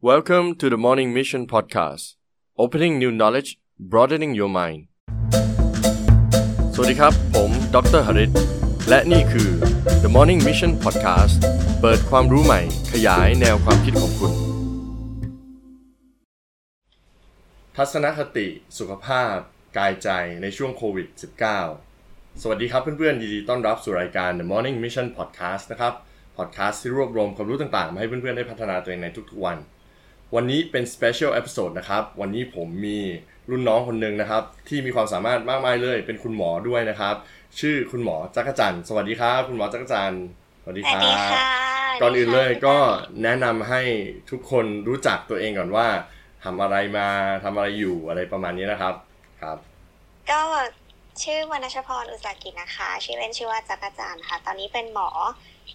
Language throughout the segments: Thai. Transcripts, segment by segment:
Welcome to the Morning Mission Podcast Opening new knowledge broadening your mind สวัสดีครับ ผมดรหริตและนี่คือ The Morning Mission Podcast เปิดความรู้ใหม่ ขยายแนวความคิดของคุณ ทัศนคติ สุขภาพ กายใจในช่วงโควิด -19 สวัสดีครับเพื่อนๆ ยินดีต้อนรับสู่รายการ The Morning Mission Podcast นะครับ พอดแคสต์ที่รวบรวมความรู้ต่างๆ มาให้เพื่อนๆ ได้พัฒนาตัวเองในทุกๆวัน วันนี้เป็น Special Episode นะครับ วันนี้ผมมีรุ่นน้องคนหนึ่งนะครับ ที่มีความสามารถมากมายเลย เป็นคุณหมอด้วยนะครับ ชื่อคุณหมอจักรจันทร์สวัสดีครับ คุณหมอจักรจันทร์สวัสดีสควัสรัดีบค่ะก่อนอื่นเลยสวัสดีค่ะก็แนะนำให้ทุกคนรู้จักตัวเองก่อนว่าทำอะไรมาทำอะไรอยู่อะไรประมาณนี้นะครับครับ ก็ ชื่อวรรณชพรอุตสาหกิจนะคะ ชื่อเล่นชื่อว่าจักรจันทร์ค่ะ ตอนนี้เป็นหมอ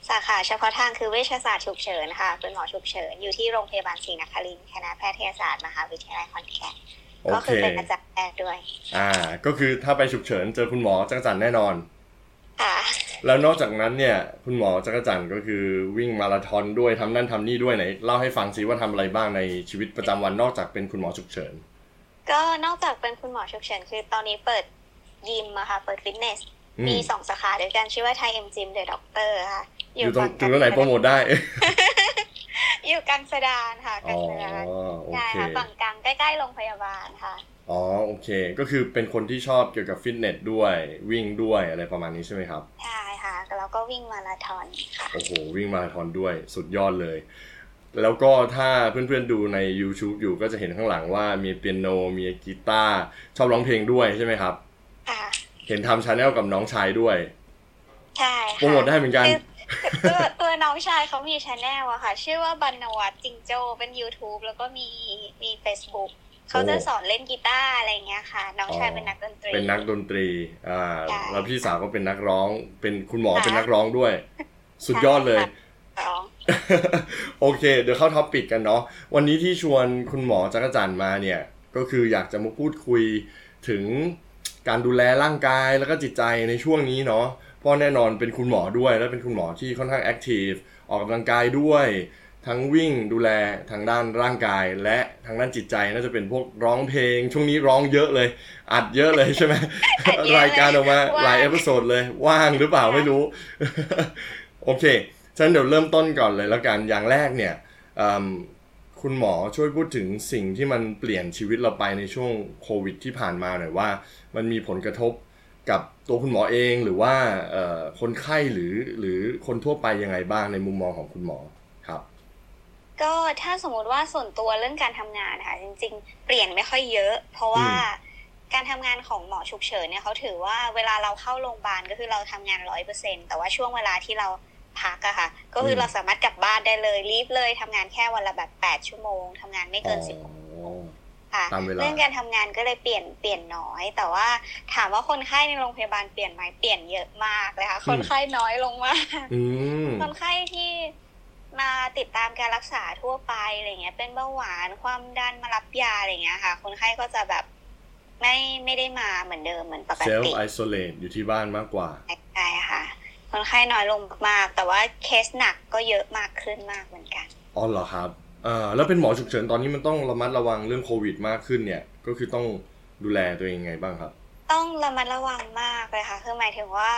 สาขาเฉพาะทางคือเวชศาสตร์ฉุกเฉินค่ะ เป็นหมอฉุกเฉินอยู่ที่โรงพยาบาลศรีนครินทร์คณะแพทยศาสตร์มหาวิทยาลัยขอนแก่นโอก็เคคือเป็นอาจารย์แพทย์ด้วย อ่า ก็คือถ้าไปฉุกเฉินเจอคุณหมอจักรจันทร์แน่นอนค่ะแล้วนอกจากนั้นเนี่ย คุณหมอจักรจันทร์ก็คือวิ่งมาราธอนด้วยทำนั่นทำนี่ด้วยไหนเล่าให้ฟังซิว่าทำอะไรบ้างในชีวิตประจำวันนอกจากเป็นคุณหมอฉุกเฉิน ก็นอกจากเป็นคุณหมอฉุกเฉินคือตอนนี้เปิด ยิมอะค่ะ เปิดฟิตเนสอืมมีสองสาขาด้วยกันชื่อว่าไทยเอ็มจิมเดอะด็อกเตอร์ค่ะ อยู่ตรงตรงไหนโปรโมทได้ อยู่กลางสะดานค่ะกอ๋ลางสะดานโอเคใช่ค่ะฝั่งกลางใกล้ๆโรงพยาบาลค่ะอ๋อโอเค ก็คือเป็นคนที่ชอบเกี่ยวกับฟิตเนสด้วยวิ่งด้วยอะไรประมาณนี้ใช่ไหมครับใช่ค่ะแล้วก็วิ่งมาราธอนค่ะโอ้โหวิ่งมาราธอนด้วยสุดยอดเลย แล้วก็ถ้าเพื่อนๆดูใน YouTube อยู่ก็จะเห็นข้างหลังว่ามีเปียโนมีกีตาร์ชอบร้องเพลงด้วยใช่ไหมครับค่ะ เห็นทำ channel กับน้องชายด้วย ใช่ค่ะโปรโมทได้เหมือนกันคือตัวตัวน้องชายเขามีช anel อะค่ะ ชื่อว่าบรรณวัฒน์จิงโจ้เป็น YouTube แล้วก็มีมี Facebook เขาจะสอนเล่นกีตาร์อะไรอย่างเงี้ยค่ะ น้องชายเป็นนักดนตรี เป็นนักดนตรี อ่าใช่แล้วพี่สาวก็เป็นนักร้อง เป็นคุณหมอค่ะเป็นนักร้องด้วย สุดยอดเลยร้องโอเค เดี๋ยวเข้า topic กันเนาะ วันนี้ที่ชวนคุณหมอจักรจันทร์มาเนี่ย ก็คืออยากจะมาพูดคุยถึง การดูแลร่างกายแล้วก็จิตใจในช่วงนี้เนาะเพราะแน่นอนเป็นคุณหมอด้วย และเป็นคุณหมอที่ค่อนข้าง active ออกกำลังกายด้วย ทั้งวิ่งดูแลทางด้านร่างกาย และทางด้านจิตใจน่าจะเป็นพวกร้องเพลง ช่วงนี้ร้องเยอะเลย อัดเยอะเลยใช่ไหมอัดเยอะเลยรายการออกมาว่างหลาย episode เลย ว่างหรือเปล่าไม่รู้ โอเคฉะนั้นเดี๋ยวเริ่มต้นก่อนเลยแล้วกันอย่างแรกเนี่ยอืม คุณหมอช่วยพูดถึงสิ่งที่มันเปลี่ยนชีวิตเราไปในช่วงโควิดที่ผ่านมาหน่อยว่า มันมีผลกระทบกับตัวคุณหมอเองหรือว่าเอ่อคนไข้หรือหรือคนทั่วไปยังไงบ้างในมุมมองของคุณหมอครับ ก็ถ้าสมมุติว่าส่วนตัวเรื่องการทำงานค่ะจริง ๆ เปลี่ยนไม่ค่อยเยอะ เพราะว่าอืมการทำงานของหมอฉุกเฉินเนี่ยเขาถือว่าเวลาเราเข้าโรงพยาบาลก็คือเราทำงานร้อยเปอร์เซ็นแต่ว่าช่วงเวลาที่เรา พักอะค่ะ ก็คือเราสามารถกลับบ้านได้เลยรีบเลยทำงานแค่วันละแบบแปดชั่วโมงทำงานไม่เกินสิบอ๋อค่ะตามเวลาเรื่องการทำงานก็เลยเปลี่ยนเปลี่ยนน้อย แต่ว่าถามว่าคนไข้ในโรงพยาบาลเปลี่ยนไหมเปลี่ยนเยอะมากเลยค่ะ คนไข้น้อยลงมากอืมคนไข้ที่มาติดตามการรักษาทั่วไปอะไรเงี้ย เป็นเบาหวานความดันมารับยาอะไรเงี้ยค่ะ คนไข้ก็จะแบบไม่ไม่ได้มาเหมือนเดิมเหมือนปกเซลติฟ์ไอโซเลตอยู่ที่บ้านมากกว่าใช่ค่ะ คนไข้น้อยลงมากๆแต่ว่าเคสหนักก็เยอะมากขึ้นมากเหมือนกันอ๋อเหรอครับเอ่อแล้วเป็นหมอฉุกเฉินตอนนี้มันต้องระมัดระวังเรื่องโควิด มากขึ้นเนี่ย ก็คือต้องดูแลตัวเองยังไงบ้างครับ ต้องระมัดระวังมากเลยค่ะ คือหมายถึงว่า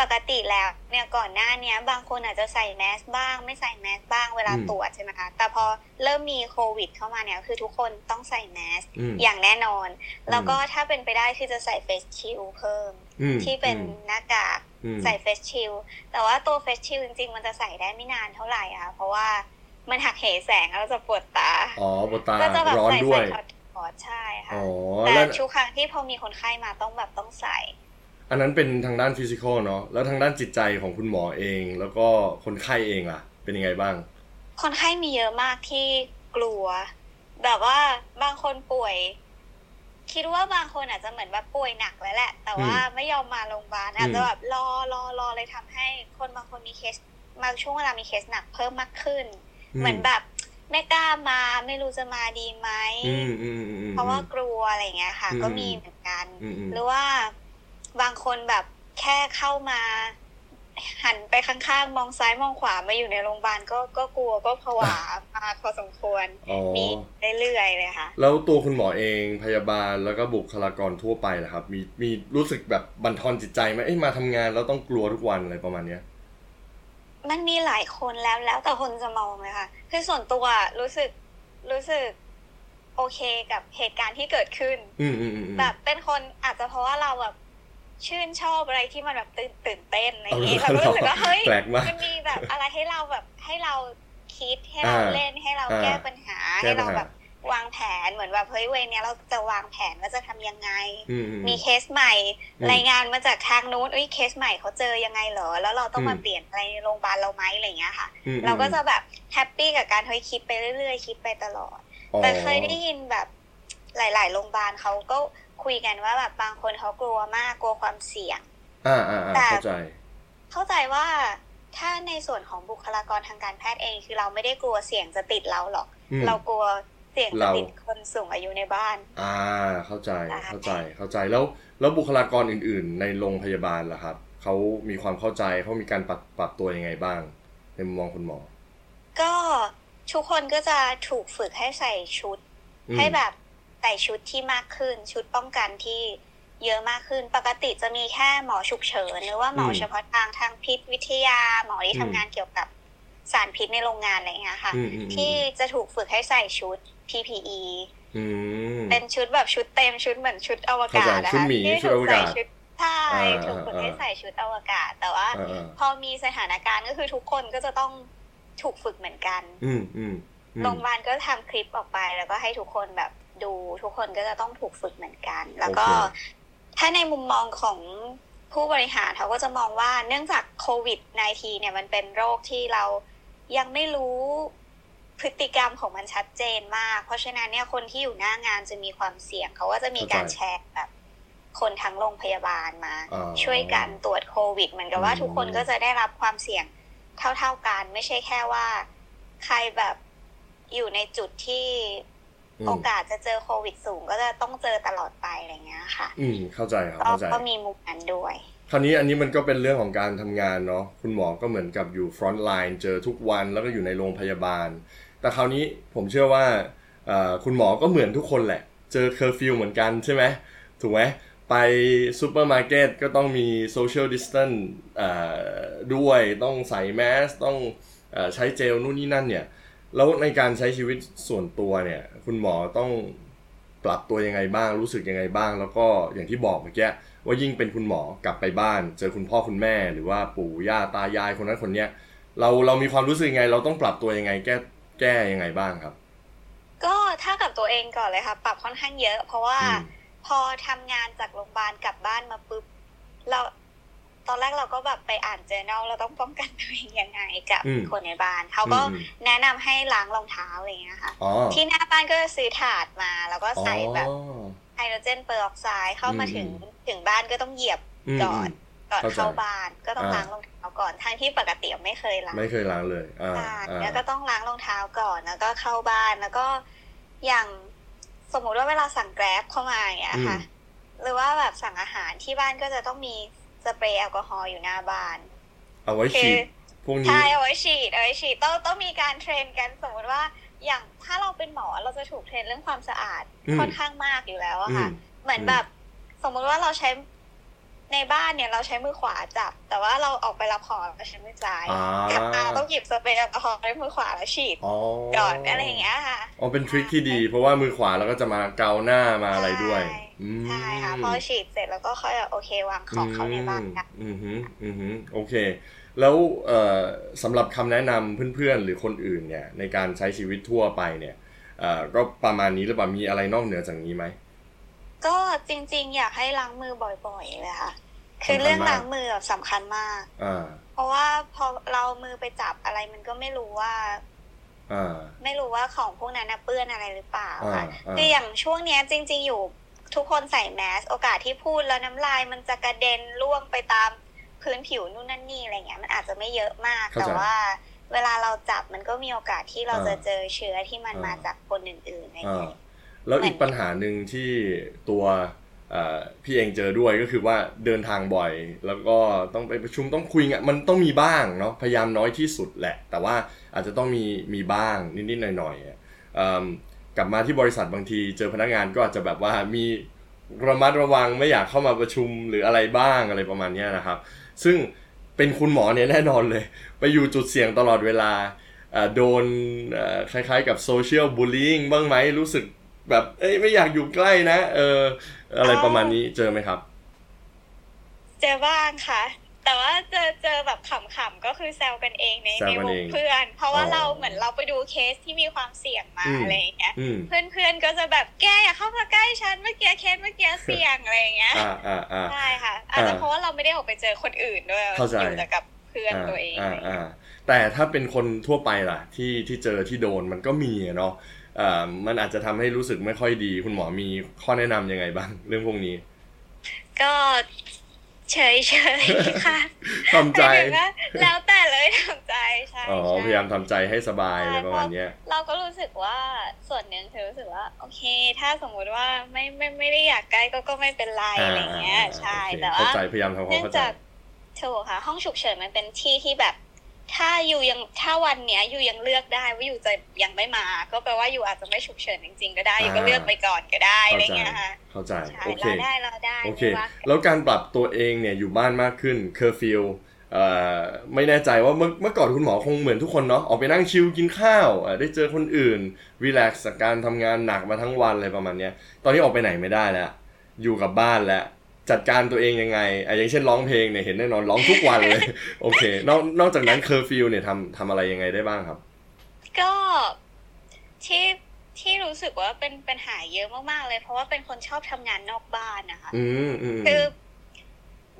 ปกติแล้วเนี่ยก่อนหน้าเนี้ย บางคนอาจจะใส่แมสบ้าง ไม่ใส่แมสบ้างเวลาอืมตรวจใช่ไหมคะ แต่พอเริ่มมีโควิด เข้ามาเนี่ยคือทุกคนต้องใส่แมสอืมอย่างแน่นอน แล้วก็ถ้าเป็นไปได้คือจะใส่เฟสชิลเพิ่มอืมที่เป็นอืมหน้ากากอืม ใส่เฟสชิลแต่ว่าตัวเฟสชิลจริง ๆ มันจะใส่ได้ไม่นานเท่าไหร่อะค่ะ เพราะว่ามันหักเหแสงแล้วเราจะปวดตา อ๋อ ปวดตา ก็จะแบบร้อนใส่ด้วยใส่ถอดๆใช่ค่ะอ๋อแต่แล้วทุกครั้งที่พอมีคนไข้มาต้องแบบต้องใส่ อันนั้นเป็นทางด้านฟิสิกอลเนาะ แล้วทางด้านจิตใจของคุณหมอเอง แล้วก็คนไข้เองล่ะ เป็นยังไงบ้าง คนไข้มีเยอะมากที่กลัว แบบว่าบางคนป่วย คิดว่าบางคนอาจจะเหมือนแบบป่วยหนักแล้วแหละ แต่ว่าไม่ยอมมาโรงพยาบาลอาจจะแบบรอรอรอเลยทำให้คนบางคนมีเคสมาช่วงเวลามีเคสหนักเพิ่มมากขึ้น เหมือนแบบไม่กล้ามาไม่รู้จะมาดีไหมอืมอืมอืมอืมเพราะว่ากลัวอะไรเงี้ยค่ะอืมก็มีเหมือนกันอืมอืมหรือว่าบางคนแบบแค่เข้ามา หันไปข้างๆ มองซ้ายมองขวามาอยู่ในโรงพยาบาลก็ก็กลัวก็ผวามากพอสมควรควรอ๋อมีเรื่อยๆเลยค่ะ แล้วตัวคุณหมอเองพยาบาลแล้วก็บุคลากรทั่วไปล่ะครับ มีมีรู้สึกแบบบั่นทอนจิตใจไหมเอ้ยมาทำงานแล้วต้องกลัวทุกวันอะไรประมาณเนี้ยมันมีหลายคนแล้วแล้วแต่คนจะมองเลยค่ะคือส่วนตัวรู้สึกรู้สึกโอเคกับเหตุการณ์ที่เกิดขึ้นอืมอืมอืมอืมแบบเป็นคนอาจจะเพราะว่าเราแบบ ชื่นชอบอะไรที่มันแบบตื่นตื่นเต้นอะไรอย่างนี้เอาเราเหรอก็รู้สึกว่าเฮ้ยแปลกมากมันมีแบบอะไรให้เราแบบให้เราคิดให้เราอ่าเล่นให้เราอ่าแก้ปัญหาให้เราแก้ให้ปัญเราหาแบบวางแผนเหมือนแบบเฮ้ยเวรเนี้ยเราจะวางแผนว่าจะทำยังไงอืมอืมมีเคสใหม่อืมรายงานมาจากทางนู้นเอ้ยเคสใหม่เขาเจอยังไงเหรอ แล้วเราต้องมาอืมเปลี่ยนอะไรในโรงพยาบาลเราไหมอะไรอย่างเงี้ยค่ะอืมเราก็จะแบบ happy กับการเฮ้ยคิดไปเรื่อยๆ คิดไปตลอดอ๋อแต่เคยได้ยินแบบ หลาย ๆ โรงพยาบาลเขาก็คุยกันว่าแบบบางคนเขากลัวมากกลัวความเสี่ยงอ่าอ่าอ่าแต่เข้าใจ เข้าใจว่าถ้าในส่วนของบุคลากรทางการแพทย์เองคือเราไม่ได้กลัวเสี่ยงจะติดเราหรอกอืมเรากลัวเสี่ยงจะเราติดคนสูงอายุในบ้าน อ่า เข้าใจได้เข้าใจเข้าใจแล้วแล้วบุคลากรอื่น ๆ ในโรงพยาบาลล่ะครับเขามีความเข้าใจเขามีการปรับปรับตัวยังไงบ้าง ในมุมมองคุณหมอ ก็ทุกคนก็จะถูกฝึกให้ใส่ชุดอืมให้แบบ ใส่ชุดที่มากขึ้น ชุดป้องกันที่เยอะมากขึ้น ปกติจะมีแค่หมอฉุกเฉินหรือว่าหมอเฉพาะทางทางพิษวิทยา หมอที่ทำงานเกี่ยวกับสารพิษในโรงงานอะไรอย่างเงี้ยค่ะอืมอืมอืมที่จะถูกฝึกให้ใส่ชุด PPE อืมเป็นชุดแบบชุดเต็มชุดเหมือนชุดอวกาศเข้าใจนะชุดคะหมีที่ชุดถูอกวใส่กาศชุดใช่อ่าถูกฝึกให้อ่าใส่ชุดอวกาศ แต่ว่าอ่าอ่า พอมีสถานการณ์ก็คือทุกคนก็จะต้องถูกฝึกเหมือนกัน อืมอืมอืมโรงพยาบาลก็ทำคลิปออกไปแล้วก็ให้ทุกคนแบบ ดูทุกคนก็จะต้องถูกฝึกเหมือนกัน แล้วก็โอเคถ้าในมุมมองของผู้บริหารเขาก็จะมองว่าเนื่องจากโควิด -19 เนี่ยมันเป็นโรคที่เรายังไม่รู้พฤติกรรมของมันชัดเจนมาก เพราะฉะนั้นเนี่ยคนที่อยู่หน้างานจะมีความเสี่ยงเขาก็จะมีการแชร์แบบคนทั้งโรงพยาบาลมาอ๋อช่วยกันตรวจโควิด เหมือนกับว่าอืมทุกคนก็จะได้รับความเสี่ยงเท่าๆกัน ไม่ใช่แค่ว่า ใครแบบอยู่ในจุดที่อืม โอกาสจะเจอโควิดสูงก็จะต้องเจอตลอดไปอะไรเงี้ยค่ะ อืมเข้าใจครับก็เข้าใจก็มีมุมนั้นด้วย คราวนี้อันนี้มันก็เป็นเรื่องของการทำงานเนาะคุณหมอก็เหมือนกับอยู่ frontline เจอทุกวันแล้วก็อยู่ในโรงพยาบาล แต่คราวนี้ผมเชื่อว่าเอ่อคุณหมอก็เหมือนทุกคนแหละ เจอเคอร์ฟิวเหมือนกันใช่ไหมถูกไหมไปซูเปอร์มาร์เก็ตก็ต้องมีโซเชียลดิส a ทนด้วยต้องใส่แมสต้องเออใช้เจลนู่นนี่นั่นเนี่ย แล้วในการใช้ชีวิตส่วนตัวเนี่ย คุณหมอต้องปรับตัวยังไงบ้างรู้สึกยังไงบ้าง แล้วก็อย่างที่บอกเมื่อกี้ว่ายิ่งเป็นคุณหมอกลับไปบ้าน เจอคุณพ่อคุณแม่หรือว่าปู่ย่าตายายคนนั้นคนเนี้ยเราเรามีความรู้สึกยังไง เราต้องปรับตัวยังไงแก้แก้ยังไงบ้างครับ ก็ถ้ากับตัวเองก่อนเลยค่ะ ปรับค่อนข้างเยอะ เพราะว่าอืมพอทำงานจากโรงพยาบาลกลับบ้านมาปุ๊บเรา ตอนแรกเราก็แบบไปอ่านเจอแนลเราต้องป้องกันตัวเองยังไงกับอืมคนในบ้าน เขาก็อืมแนะนำให้ล้างรองเท้าอะไรอย่างเงี้ยค่ะอ๋อที่หน้าบ้านก็จะซื้อถาดมา แล้วก็อ๋อใส่แบบไฮโดรเจนเปอร์ออกไซด์เข้ามาอืมถึงถึงบ้านก็ต้องเหยียบอืมก่อนก่อนเข้าใจเข้าบ้านก็ต้องอ่าล้างรองเท้าก่อนทั้งที่ปกติไม่เคยล้างไม่เคยล้างเลยอ่าใช่อ่าแล้วก็ต้องล้างรองเท้าก่อนแล้วก็เข้าบ้านแล้วก็อย่างสมมุติว่าเวลาสั่งแกร็บเข้ามาอย่างเงี้ยค่ะ หรือว่าแบบสั่งอาหารที่บ้านก็จะต้องมี สเปรย์แอลกอฮอล์อยู่หน้าบ้าน คือเอาไว้ฉีดพวกนี้ใช่เอาไว้ฉีดเอาไว้ฉีดต้องต้องมีการ train กันสมมติว่าอย่างถ้าเราเป็นหมอเราจะถูก train เรื่องความสะอาดอืมค่อนข้างมากอยู่แล้วอะอืมค่ะเหมือนอืมแบบ สมมุติว่าเราใช้ ในบ้านเนี่ยเราใช้มือขวาจับ แต่ว่าเราออกไปรับของเราใช้มือซ้ายอ่ากลับมาต้องหยิบสเปรย์แอลกอฮอล์ด้วยมือขวาแล้วฉีดอ๋อก่อนอะไรอย่างเงี้ยค่ะอ๋อเป็นทริคที่ดี เพราะว่ามือขวาเราก็จะมาเกาหน้ามาอะไรด้วยใช่อืมใช่ค่ะพอฉีดเสร็จแล้วก็ค่อยแบบโอเควางของเขาในบ้านกันอืมอืมอืมอืมโอเค แล้วเอ่อสำหรับคำแนะนำเพื่อนๆ หรือคนอื่นเนี่ยในการใช้ชีวิตทั่วไปเนี่ยเอ่อก็ประมาณนี้หรือเปล่ามีอะไรนอกเหนือจากนี้ไหม ก็จริง ๆ อยากให้ล้างมือบ่อยๆเลยค่ะ คือสำคัญมากเรื่องล้างมือแบบสำคัญมากอ่าเพราะว่าพอเรามือไปจับอะไรมันก็ไม่รู้ว่าอ่าไม่รู้ว่าของพวกนั้นนะเปื้อนอะไรหรือเปล่าอ่าค่ะอ่าคืออย่างช่วงเนี้ยจริง ๆ อยู่ทุกคนใส่แมส โอกาสที่พูดแล้วน้ำลายมันจะกระเด็นล่วงไปตามพื้นผิวนู่นนั่นนี่อะไรเงี้ยมันอาจจะไม่เยอะมากเข้าใจแต่ว่าเวลาเราจับมันก็มีโอกาสที่เราอ่าจะเจอเชื้อที่มันอ่ามมาจากคนอื่นๆอะไรอ่าเงี้ย แล้วอีกปัญหาหนึ่งที่ตัวเอ่อพี่เองเจอด้วยก็คือว่าเดินทางบ่อย แล้วก็ต้องไปประชุมต้องคุยงานมันต้องมีบ้างเนาะพยายามน้อยที่สุดแหละ แต่ว่าอาจจะต้องมีมีบ้างนิดๆหน่อยๆอะกลับมาที่บริษัทบางที เจอพนักงานก็อาจจะแบบว่ามีระมัดระวังไม่อยากเข้ามาประชุมหรืออะไรบ้างอะไรประมาณนี้นะครับ ซึ่งเป็นคุณหมอเนี่ยแน่นอนเลย ไปอยู่จุดเสี่ยงตลอดเวลาโดนคล้ายๆกับโซเชียลบูลลี่งบ้างไหมรู้สึก แบบเอ้ยไม่อยากอยู่ใกล้นะ เออ อะไรประมาณนี้เจอไหมครับ เจอบ้างค่ะ แต่ว่าเจอเจอแบบขำๆก็คือแซวกันเองในในวงเพื่อน เพราะว่าเราเหมือนเราไปดูเคสที่มีความเสี่ยงมาอะไรอย่างเงี้ย เพื่อนเพื่อนก็จะแบบแกอย่าเข้ามาใกล้ฉันเมื่อกี้เคสเมื่อกี้เสี่ยงอะไรอย่างเงี้ยใช่ค่ะ อาจจะเพราะว่าเราไม่ได้ออกไปเจอคนอื่นด้วยอยู่แต่กับเพื่อนตัวเองแต่ถ้าเป็นคนทั่วไปล่ะ ที่ที่เจอที่โดนมันก็มีเนาะ มันอาจจะทำให้รู้สึกไม่ค่อยดี คุณหมอมีข้อแนะนํำยังไงบ้าง เรื่องพวกนี้ ก็เฉยเฉยค่ะทำใจแล้วแต่เลยทำใจใช่อ๋อพยายามทำใจให้สบายอะไรประมาณนี้เราก็รู้สึกว่าส่วนหนึ่งเธอรู้สึกว่า โอเค ถ้าสมมุติว่าไม่ไม่ไม่ได้อยากใกล้ก็ก็ไม่เป็นไรอะไรเงี้ย ใช่แต่ว่าพยายามทำความเข้าใจถูกค่ะ ห้องฉุกเฉินมันเป็นที่ที่แบบ ถ้า you ยังถ้าวันเนี้ย you ยังเลือกได้ว่า you จะยังไม่มา ก็แปลว่า you อาจจะไม่ฉุกเฉินจริง ๆ ก็ได้ you ก็เลือกไปก่อนก็ได้อะไรเงี้ยค่ะเข้าใจโอเคเราได้เราได้โอเค แล้วการปรับตัวเองเนี่ยอยู่บ้านมากขึ้นเคอร์ฟิวไม่แน่ใจว่าเมื่อเมื่อก่อนคุณหมอคงเหมือนทุกคนเนาะออกไปนั่ง chill กินข้าวได้เจอคนอื่น relax จากการทำงานหนักมาทั้งวันอะไรประมาณนี้ตอนนี้ออกไปไหนไม่ได้แล้วอยู่กับบ้านแล้ว จัดการตัวเองยังไงอะอย่างเช่นร้องเพลงเนี่ยเห็นแน่นอนร้องทุกวันเลย โอเค นอกนอกจากนั้นเคอร์ฟิวเนี่ยทำทำอะไรยังไงได้บ้างครับ ก็ที่ที่รู้สึกว่าเป็นปัญหาเยอะมากๆเลย เพราะว่าเป็นคนชอบทำงานนอกบ้านนะคะคือ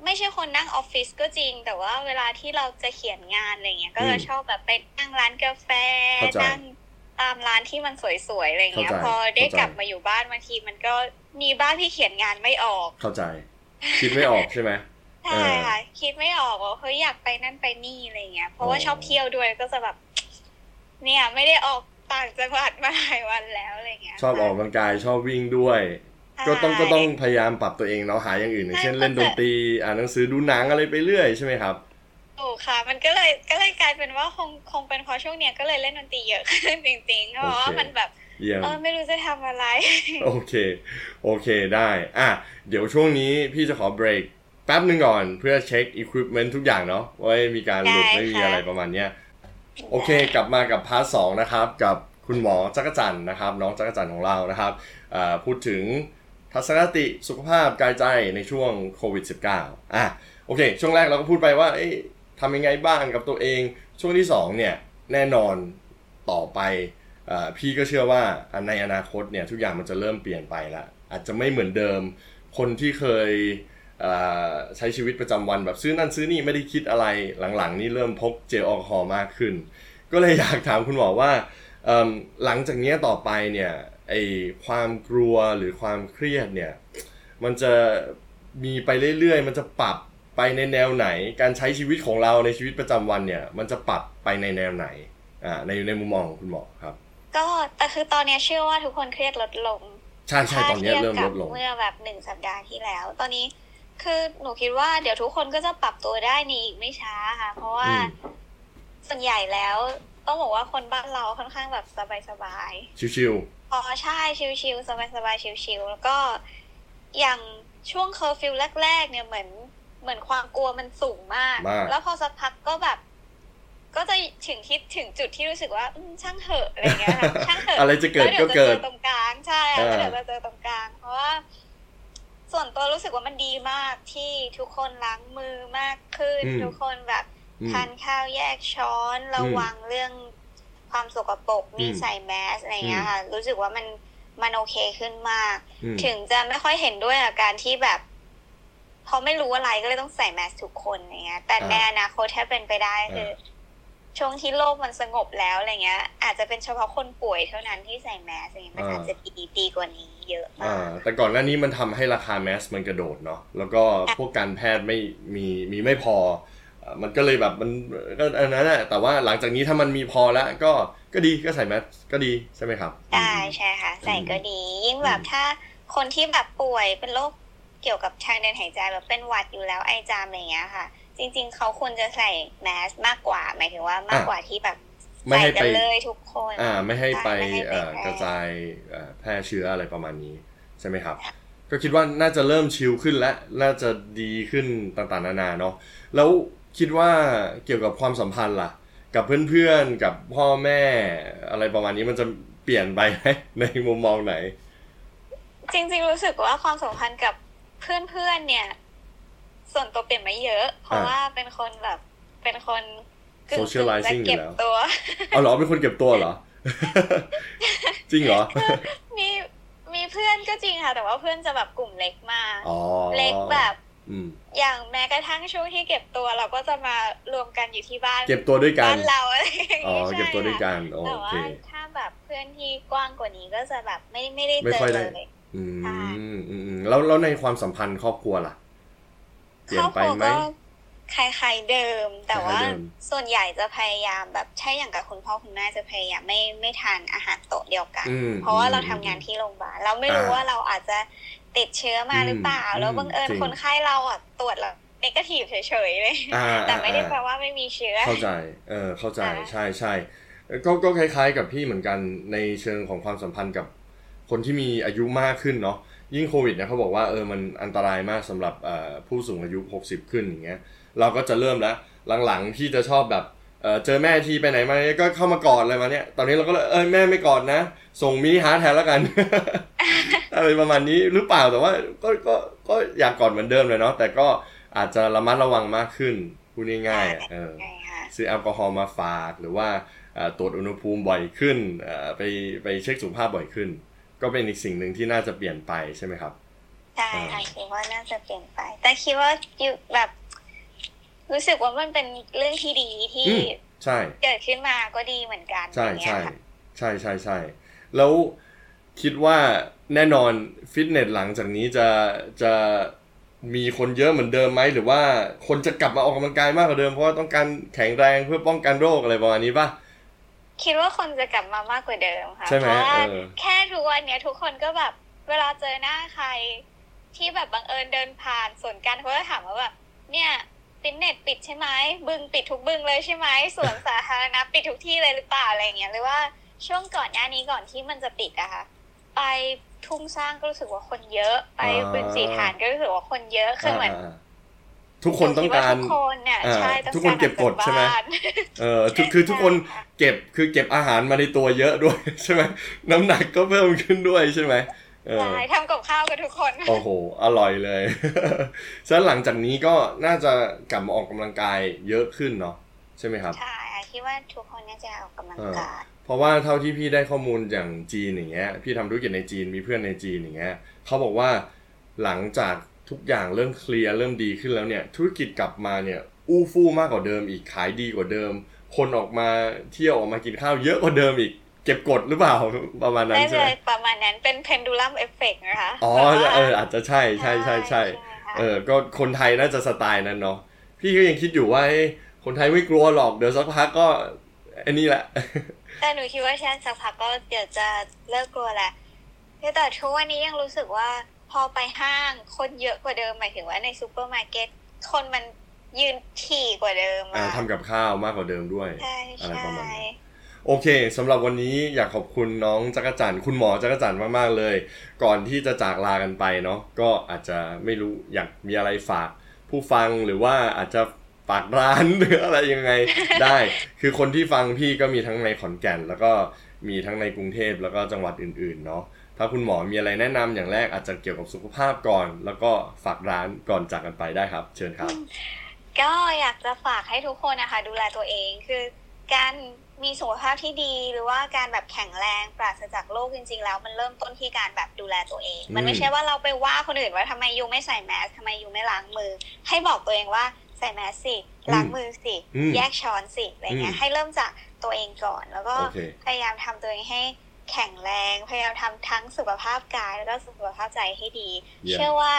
ไม่ใช่คนนั่งออฟฟิศก็จริง แต่ว่าเวลาที่เราจะเขียนงานอะไรเงี้ย ก็จะชอบแบบไปนั่งร้านกาแฟนั่งตามร้านที่มันสวยๆอะไรเงี้ย พอได้กลับมาอยู่บ้านบางทีมันก็มีบ้านที่เขียนงานไม่ออกเข้าใจ คิดไม่ออกใช่ไหมใช่ค่ะคิดไม่ออกว่าเฮ้ยอยากไปนั่นไปนี่อะไรเงี้ยเพราะว่าชอบเที่ยวด้วยก็จะแบบ เนี่ย ไม่ได้ออกต่างจังหวัดมาหลายวันแล้วอะไรเงี้ยชอบออกกำลังกายชอบวิ่งด้วย ก็ต้องก็ต้องพยายามปรับตัวเองเนาะหาอย่างอื่นอย่างเช่นเล่นดนตรีอ่านหนังสือดูหนังอะไรไปเรื่อยใช่ไหมครับถูกค่ะ มันก็เลยก็เลยกลายเป็นว่าคงคงเป็นเพราะช่วงเนี้ยก็เลยเล่นดนตรีเยอะขึ้นจริงๆเพราะว่ามันแบบ เออไม่รู้จะทำอะไร โอเค โอเคได้ อะ เดี๋ยวช่วงนี้พี่จะขอเบรกแป๊บหนึ่งก่อนเพื่อเช็คอุปกรณ์ทุกอย่างเนาะว่ามีการหลุดไม่มีอะไรประมาณเนี้ยโอเค กลับมากับพาร์ทสองนะครับ กับคุณหมอจักรจันนะครับ น้องจักรจันของเรานะครับพูดถึงทัศนคติสุขภาพกายใจในช่วงโควิด -19 อะโอเค ช่วงแรกเราก็พูดไปว่าทำยังไงบ้างกับตัวเอง ช่วงที่2เนี่ยแน่นอนต่อไป พี่ก็เชื่อว่าในอนาคตเนี่ยทุกอย่างมันจะเริ่มเปลี่ยนไปละอาจจะไม่เหมือนเดิม คนที่เคยใช้ชีวิตประจำวันแบบซื้อนั่นซื้อนี่ไม่ได้คิดอะไรหลังๆ นี่เริ่มพกเจลแอลกอฮอล์มากขึ้น ก็เลยอยากถามคุณหมอว่าหลังจากนี้ต่อไปเนี่ยไอความกลัวหรือความเครียดเนี่ยมันจะมีไปเรื่อยๆ มันจะปรับไปในแนวไหน การใช้ชีวิตของเราในชีวิตประจำวันเนี่ยมันจะปรับไปในแนวไหนในในมุมมองของคุณหมอครับ ก็แต่คือตอนนี้เชื่อว่าทุกคนเครียดลดลงใช่ใช่ตอนนี้เริ่มลดลงเมื่อแบบหนึ่งสัปดาห์ที่แล้ว ตอนนี้คือหนูคิดว่าเดี๋ยวทุกคนก็จะปรับตัวได้ในอีกไม่ช้าค่ะ เพราะว่าส่วนใหญ่แล้ว ต้องบอกว่าคนบ้านเราค่อนข้างแบบสบายสบายชิวๆอ๋อใช่ชิวๆสบายสบายชิวๆแล้วก็อย่างช่วงเคอร์ฟิวแรก ๆ เนี่ยเหมือนเหมือนความกลัวมันสูงมาก แล้วพอสักพักก็แบบ ก็จะถึงที่ถึงจุดที่รู้สึกว่าช่างเหอะอะไรเงี้ยช่างเหอะอะไรจะเกิดก็เกิดตรงกลางใช่แล้วเดี๋ยวจะเจอตรงกลาง เพราะว่า ส่วนตัวรู้สึกว่ามันดีมากที่ทุกคนล้างมือมากขึ้น ทุกคนแบบทานข้าวแยกช้อนระวังเรื่องความสกปรกมีใส่แมสอะไรเงี้ยค่ะ รู้สึกว่ามันมันโอเคขึ้นมาก ถึงจะไม่ค่อยเห็นด้วยกับการที่แบบพอไม่รู้อะไรก็เลยต้องใส่แมสทุกคนอย่างเงี้ย แต่ในอนาคตถ้าเป็นไปได้คือ ช่วงที่โลกมันสงบแล้วอะไรเงี้ย อาจจะเป็นเฉพาะคนป่วยเท่านั้นที่ใส่แมสอะไรเงี้ยมันอาจจะดีดีกว่านี้เยอะมากแต่ก่อนหน้านี้มันทำให้ราคาแมสมันกระโดดเนาะแล้วก็พวกการแพทย์ไม่มีมีไม่พอ มันก็เลยแบบมันก็อันนั้นแหละแต่ว่าหลังจากนี้ถ้ามันมีพอแล้วก็ก็ดีก็ใส่แมสก็ดีใช่ไหมครับได้ใช่ค่ะ ใส่ก็ดี ยิ่งแบบถ้าคนที่แบบป่วยเป็นโรคเกี่ยวกับทางเดินหายใจแบบเป็นหวัดอยู่แล้วไอจามอะไรเงี้ยค่ะ จริง ๆ เขาควรจะใส่แมสมากกว่า หมายถึงว่ามากกว่าที่แบบไม่ให้ไปใส่กันเลยทุกคนอ่าไม่ให้ไปใช่ไม่ให้ไปเอ่อแพร่กระจายเอ่อแพร่เชื้ออะไรประมาณนี้ใช่ไหมครับ ก็คิดว่าน่าจะเริ่มชิลขึ้นและน่าจะดีขึ้นต่างๆนานาเนาะแล้วคิดว่าเกี่ยวกับความสัมพันธ์ล่ะ กับเพื่อนๆกับพ่อแม่อะไรประมาณนี้มันจะเปลี่ยนไปไหมในมุมมองไหน จริง ๆ รู้สึกว่าความสัมพันธ์กับเพื่อนๆเนี่ย ส่วนตัวเปลี่ยนไม่เยอะ เพราะอ่าว่าเป็นคนแบบเป็นคนกึ่งๆ Socializing จะเก็บอยู่แล้วตัวเอาเหรอเป็นคนเก็บตัวเหรอ จริงเหรอ มีมีเพื่อนก็จริงค่ะ แต่ว่าเพื่อนจะแบบกลุ่มเล็กมากอ๋อเล็กแบบอืมอย่างแม้กระทั่งช่วงที่เก็บตัวเราก็จะมารวมกันอยู่ที่บ้าน เก็บตัวด้วยกันบ้านเราอะไรอย่างอ๋องี้ใช่เก็บตัวด้วยค่ะกันโอแต่เคว่าถ้าแบบเพื่อนที่กว้างกว่านี้ก็จะแบบไม่ไม่ได้ไม่เจอค่อยได้เลยอืมใช่อืมอืมแล้วแล้วในความสัมพันธ์ครอบครัวล่ะ เปลี่ยนไปไหมครอบครัวก็คล้ายๆเดิม แต่ว่าคล้ายๆเดิมส่วนใหญ่จะพยายามแบบใช่อย่างกับคุณพ่อคุณแม่จะพยายามไม่ไม่ทานอาหารโต๊ะเดียวกันอืมเพราะว่าเราอืมทำงานที่โรงพยาบาลเราไม่รู้อ่าว่าเราอาจจะติดเชื้อมาหรือเปล่าอืมแล้วบังเอิญจริงคนไข้เราอะตรวจแล้วเนกาทีฟเฉยๆเลยอ่าแต่ไม่ได้อ่าแปลว่าไม่มีเชื้อ เข้าใจเออเข้าใจอ่าใช่ใช่ก็ก็คล้ายๆกับพี่เหมือนกันในเชิงของความสัมพันธ์กับคนที่มีอายุมากขึ้นเนาะ ยิ่งโควิดเนี่ยเขาบอกว่าเออมันอันตรายมากสำหรับเอ่อผู้สูงอายุ 60 ขึ้นอย่างเงี้ยเราก็จะเริ่มแล้วหลังๆที่จะชอบแบบเออเจอแม่ทีไปไหนมาเนี่ยก็เข้ามากอดเลยมาเนี่ย ตอนนี้เราก็เลยเออแม่ไม่กอดนะ ส่ง mini heart แทนแล้วกัน อะไรประมาณนี้หรือเปล่าแต่ว่าก็ก็ก็อยากกอดเหมือนเดิมเลยเนาะแต่ก็อาจจะระมัดระวังมากขึ้นพูดง่ายๆอะเออใช่ค่ะซื้อแอลกอฮอล์มาฝากหรือว่าเอ่อตรวจอุณหภูมิบ่อยขึ้นเอ่อไปไปเช็คสุขภาพบ่อยขึ้น ก็เป็นอีกสิ่งหนึ่งที่น่าจะเปลี่ยนไปใช่ไหมครับใช่อ่าค่ะคิดว่าน่าจะเปลี่ยนไป แต่คิดว่าอยู่แบบ รู้สึกว่ามันเป็นเรื่องที่ดีที่อืมใช่เกิดขึ้นมาก็ดีเหมือนกันใช่อย่างเงี้ใช่ยค่ะใช่ใช่ใช่แล้วคิดว่าแน่นอนฟิตเนสหลังจากนี้จะจะมีคนเยอะเหมือนเดิมไหมหรือว่าคนจะกลับมาออกกำลังกายมากกว่าเดิมเพราะว่าต้องการแข็งแรงเพื่อป้องกันโรคอะไรประมาณนี้ป่ะ คิดว่าคนจะกลับมามากกว่าเดิมค่ะใช่ไหมเพราะว่าเออแค่ทุกวันเนี้ยทุกคนก็แบบเวลาเจอหน้าใคร ที่แบบบังเอิญเดินผ่านสวนกันเขาก็ถามว่าแบบเนี่ยฟิตเนสปิดใช่ไหมบึงปิดทุกบึงเลยใช่ไหมสวนสาธารณะปิดทุกที่เลยหรือเปล่าอะไรอย่างเงี้ยหรือว่าช่วงก่อนหน้านี้ก่อนที่มันจะปิดอะค่ะไปทุ่งสร้างก็รู้สึกว่าคนเยอะ ไปอ่าบึงสีฐานก็รู้สึกว่าคนเยอะคือเหมือนาๆ ทุกคนต้องการหนูคิดว่ทุกคนเนี่ยอ่าใช่ต้องทุกคนเก็บกดาใช่ไหมบ้านเออทุกคือทุกคนเก็บคือเก็บอาหารมาในตัวเยอะด้วยใช่ไหมน้ำหนักก็เพิ่มขึ้นด้วยใช่ไหมเออใช่ทำกับข้าวกันทุกคน โอ้โห อร่อยเลยฉะนั้นหลังจากนี้ก็น่าจะกลับมาออกกำลังกายเยอะขึ้นเนาะใช่ไหมครับ ใช่ค่ะคิดว่าทุกคนน่าจะออกกำลังกาย เพราะว่าเท่าที่พี่ได้ข้อมูลอย่างจีนอย่างเงี้ย พี่ทำธุรกิจในจีนมีเพื่อนในจีนอย่างเงี้ยเขาบอกว่าหลังจาก ทุกอย่างเริ่มเคลียร์เริ่มดีขึ้นแล้วเนี่ย ธุรกิจกลับมาเนี่ยอู้ฟู่มากกว่าเดิมอีกขายดีกว่าเดิม คนออกมาเที่ยวออกมากินข้าวเยอะกว่าเดิมอีกเก็บกดหรือเปล่าประมาณนั้นได้ใช่เลไหมประมาณนั้นเป็น pendulum effect นะคะอ๋อแบบว่าเอออาจจะใช่ใช่ใช่ใช่ค่ะเออก็คนไทยน่าจะสไตล์นั้นเนาะพี่ก็ยังคิดอยู่ว่าเอ้ยคนไทยไม่กลัวหรอกเดี๋ยวสักพักก็อันนี้แหละ แต่หนูคิดว่าแช่สักพักก็เดี๋ยวจะเลิกกลัวแหละแต่ทุกวันนี้ยังรู้สึกว่า พอไปห้างคนเยอะกว่าเดิมหมายถึงว่าในซูเปอร์มาร์เก็ตคนมันยืนถี่กว่าเดิมอ่าอะทำกับข้าวมากกว่าเดิมด้วยใช่อะไรใช่ประมาณนั้นโอเคสำหรับวันนี้อยากขอบคุณน้องจักรจันทร์คุณหมอจักรจันทร์มากๆเลย ก่อนที่จะจากลากันไปเนาะก็อาจจะไม่รู้อยากมีอะไรฝากผู้ฟังหรือว่าอาจจะฝากร้านหรืออะไรยังไงได้ คือคนที่ฟังพี่ก็มีทั้งในขอนแก่น แล้วก็มีทั้งในกรุงเทพแล้วก็จังหวัดอื่นๆเนาะ ถ้าคุณหมอมีอะไรแนะนำอย่างแรกอาจจะเกี่ยวกับสุขภาพก่อน แล้วก็ฝากร้านก่อนจากกันไปได้ครับ เชิญครับ ก็อยากจะฝากให้ทุกคนนะคะ ดูแลตัวเองคือการมีสุขภาพที่ดีหรือว่าการแบบแข็งแรงปราศจากโรคจริง ๆ แล้วมันเริ่มต้นที่การแบบดูแลตัวเอง มันไม่ใช่ว่าเราไปว่าคนอื่นว่าทำไมยูไม่ใส่แมสทำไมยูไม่ล้างมือ ให้บอกตัวเองว่าใส่แมสสิล้างมือสิอืมแยกช้อนสิอะไรเงี้อืยมให้เริ่มจากตัวเองก่อน แล้วก็โอเคพยายามทำตัวเองให้ แข็งแรงพยายามทำทั้งสุขภาพกาย แล้วก็สุขภาพใจให้ดีเยี่ยมเชื่อว่า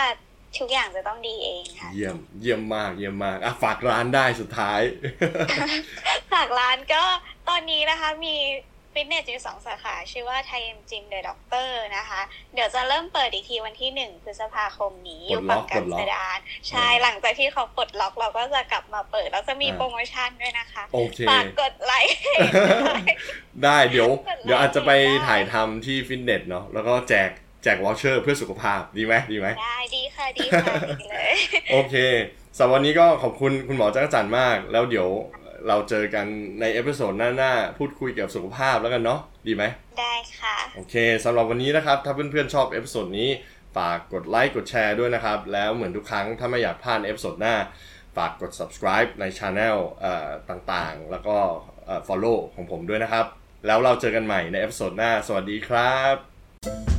ทุกอย่างจะต้องดีเองค่ะ เยี่ยมเยี่ยมมากเยี่ยมมากอะฝากร้านได้สุดท้าย ฝากร้านก็ตอนนี้นะคะมี ฟิตเนสอยู่สองสาขา ชื่อว่าไทยเอ็มจิมเดอะด็อกเตอร์นะคะ เดี๋ยวจะเริ่มเปิดอีกทีวันที่หนึ่งพฤษภาคมนี้อยู่ฝั่งกันสดานใช่หลังจากที่เขาปลดล็อกเราก็จะกลับมาเปิด แล้วจะมีโปรโมชั่นด้วยนะคะโอเคฝากกดไลค์ได้เดี๋ยวกดไลค์เดี๋ยวอาจจะไปได้ถ่ายทำที่ฟิตเนสเนาะแล้วก็แจกแจก voucher เพื่อสุขภาพดีไหมดีไหมได้ดีค่ะดีค่ะดีเลยโอเคสำหรับวันนี้ก็ขอบคุณคุณหมอจักรจันทร์มาก แล้วเดี๋ยว เราเจอกันใน episode หน้าๆ พูดคุยเกี่ยวกับสุขภาพแล้วกันเนาะดีไหม ได้ค่ะ โอเคสำหรับวันนี้นะครับ ถ้าเพื่อนๆชอบ episode นี้ฝากกดไลค์กดแชร์ด้วยนะครับ แล้วเหมือนทุกครั้งถ้าไม่อยากพลาด episode หน้า ฝากกด subscribe ใน Channel เอ่อต่างๆ แล้วก็เอ่อ follow ของผมด้วยนะครับ แล้วเราเจอกันใหม่ในเอพิโซดหน้า สวัสดีครับ